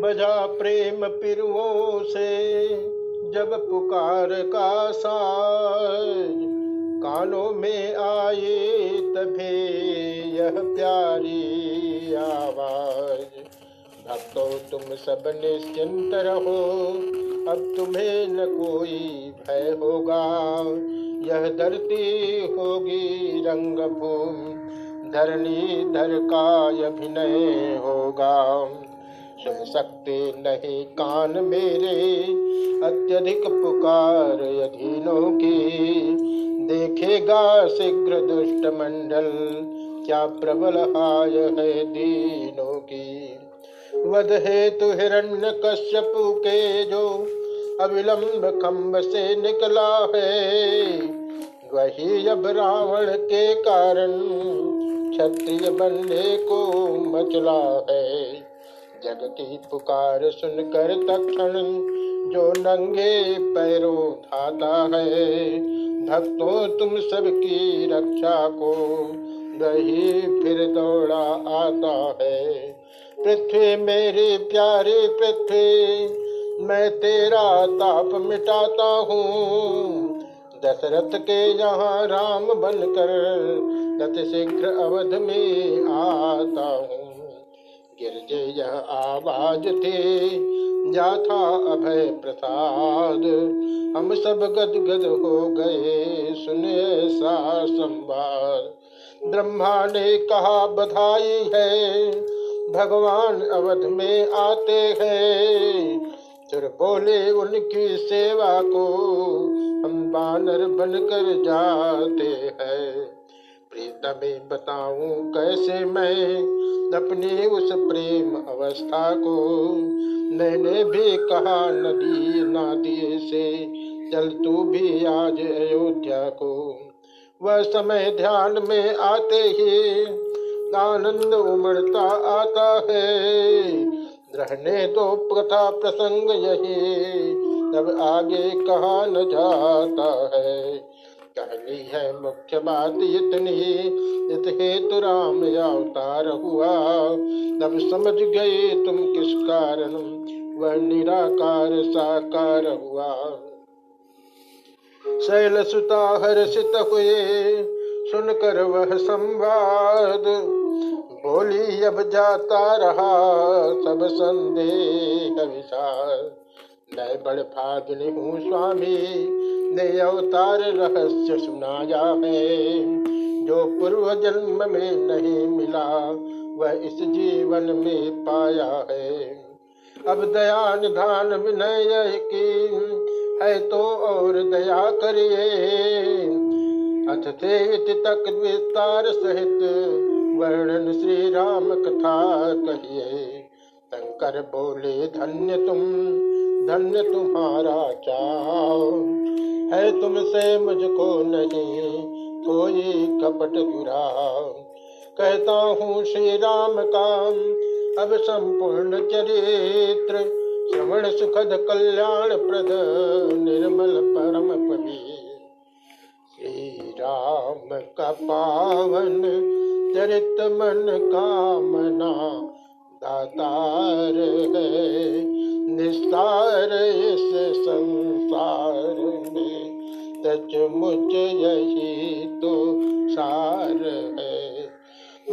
बजा प्रेम पिरुओं से, जब पुकार का साज कानों में आए तभी यह प्यारी आवाज़। भक्तों, तुम सब निश्चिंत रहो, अब तुम्हें न कोई भय होगा। यह धरती होगी रंग भूमि धरनी धर का अभिनय होगा। सुन सकते नहीं कान मेरे। अत्यधिक पुकार अधीनों की। देखेगा शीघ्र दुष्ट मंडल, क्या प्रबल हाय है दीनों की। वध हेतु हिरण्य कश्यपु के जो अविलंब खम्ब से निकला है, वही अब रावण के कारण क्षत्रिय बनने को मचला है। जग की पुकार सुनकर तक्षण जो नंगे पैरों खाता है, भक्तों तुम सबकी रक्षा को वही फिर दौड़ा आता है। पृथ्वी मेरी प्यारी पृथ्वी, मैं तेरा ताप मिटाता हूँ। दशरथ के यहाँ राम बनकर गति शीघ्र अवध में आता हूँ। गिरजे यह आवाज़ थे। जा था अभय प्रसाद, हम सब गद गद हो गए सुने सा संवाद। ब्रह्मा ने कहा, बधाई है, भगवान अवध में आते हैं। फिर बोले, उनकी सेवा को हम बानर बनकर जाते हैं। प्रीतमे बताऊँ कैसे मैं अपनी उस प्रेम अवस्था को। मैंने भी कहा नदी नादी से, चल तू भी आज अयोध्या को। वह समय ध्यान में आते ही आनंद उमड़ता आता है। रहने तो कथा प्रसंग यही, तब आगे कहा न जाता है। कहनी है मुख्य बात इतनी। इत हेतु राम अवतार हुआ। तब समझ गए तुम किस कारण। वह निराकार साकार हुआ। शैल सुता हर्षित हुए। सुनकर वह संवाद। बोली, अब जाता रहा सब संदेह विशाल। मैं बड़ फागनी हूँ, स्वामी। ने अवतार रहस्य सुनाया है जो पूर्व जन्म में नहीं मिला, वह इस जीवन में पाया है। अब दया निधान विनय की है तो और दया करिए। अथ तक विस्तार सहित वर्णन श्री राम कथा कहिए। शंकर बोले, धन्य तुम धन्य तुम्हारा चाओ है तुमसे मुझको नहीं कोई कपट गिरा कहता हूँ श्री राम का अब संपूर्ण चरित्र, श्रवण सुखद कल्याण प्रद निर्मल परम पवि श्री राम का पावन, चरित मन कामना दातार है। निस्तार इस संसार में। सचमुच यही तो सार है।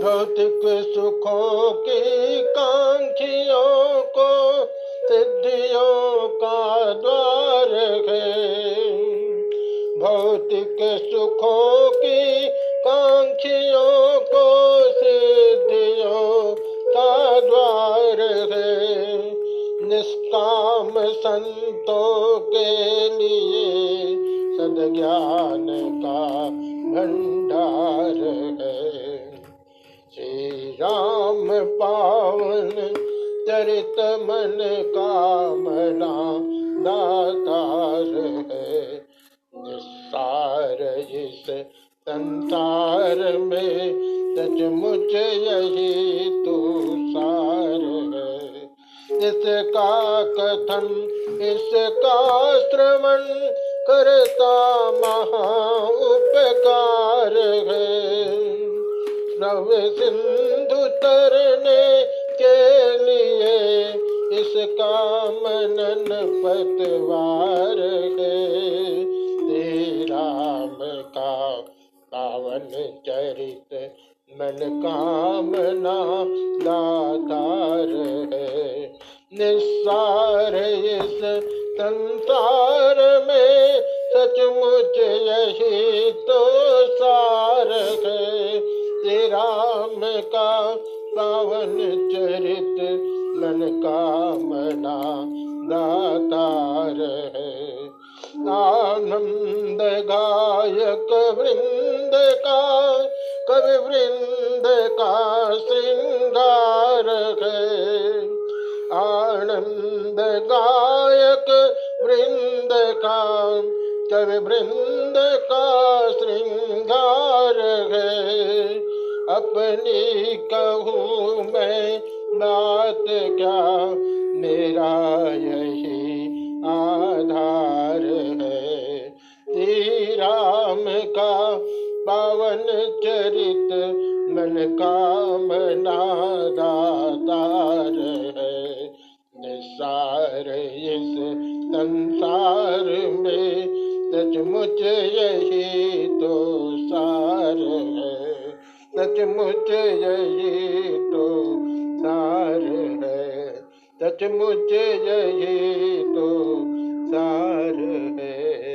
भौतिक सुखों की कांक्षियों को सिद्धियों का द्वार है। भौतिक सुखों की कांक्षियों को सिद्धियों का द्वार है। निष्काम संतों के लिए सदज्ञान का भंडार है। श्री राम पावन चरित मन कामना दातार है। निस्सार इस संसार में सचमुच इसका कथन, इसका श्रवण करता महा उपकार है। नव सिंधु तरने के लिए इस पतवार है। राम का पावन चरित मन कामना दातार है। निस्सार इस संसार में सचमुच यही तो सार है। श्री राम का पावन चरित मन कामना दातार है। आनंद गायक वृंद का, कवि वृंद का श्रृंगार है। आनंद गायक वृंद का कवि वृंद का श्रृंगार है। अपनी कहूँ मैं बात क्या, मेरा यही आधार है। श्री राम का पावन चरित मन कामना दातार है। निसार इस संसार में सचमुच यही तो सार है। सचमुच यही तो सार है। सचमुच यही तो सार है।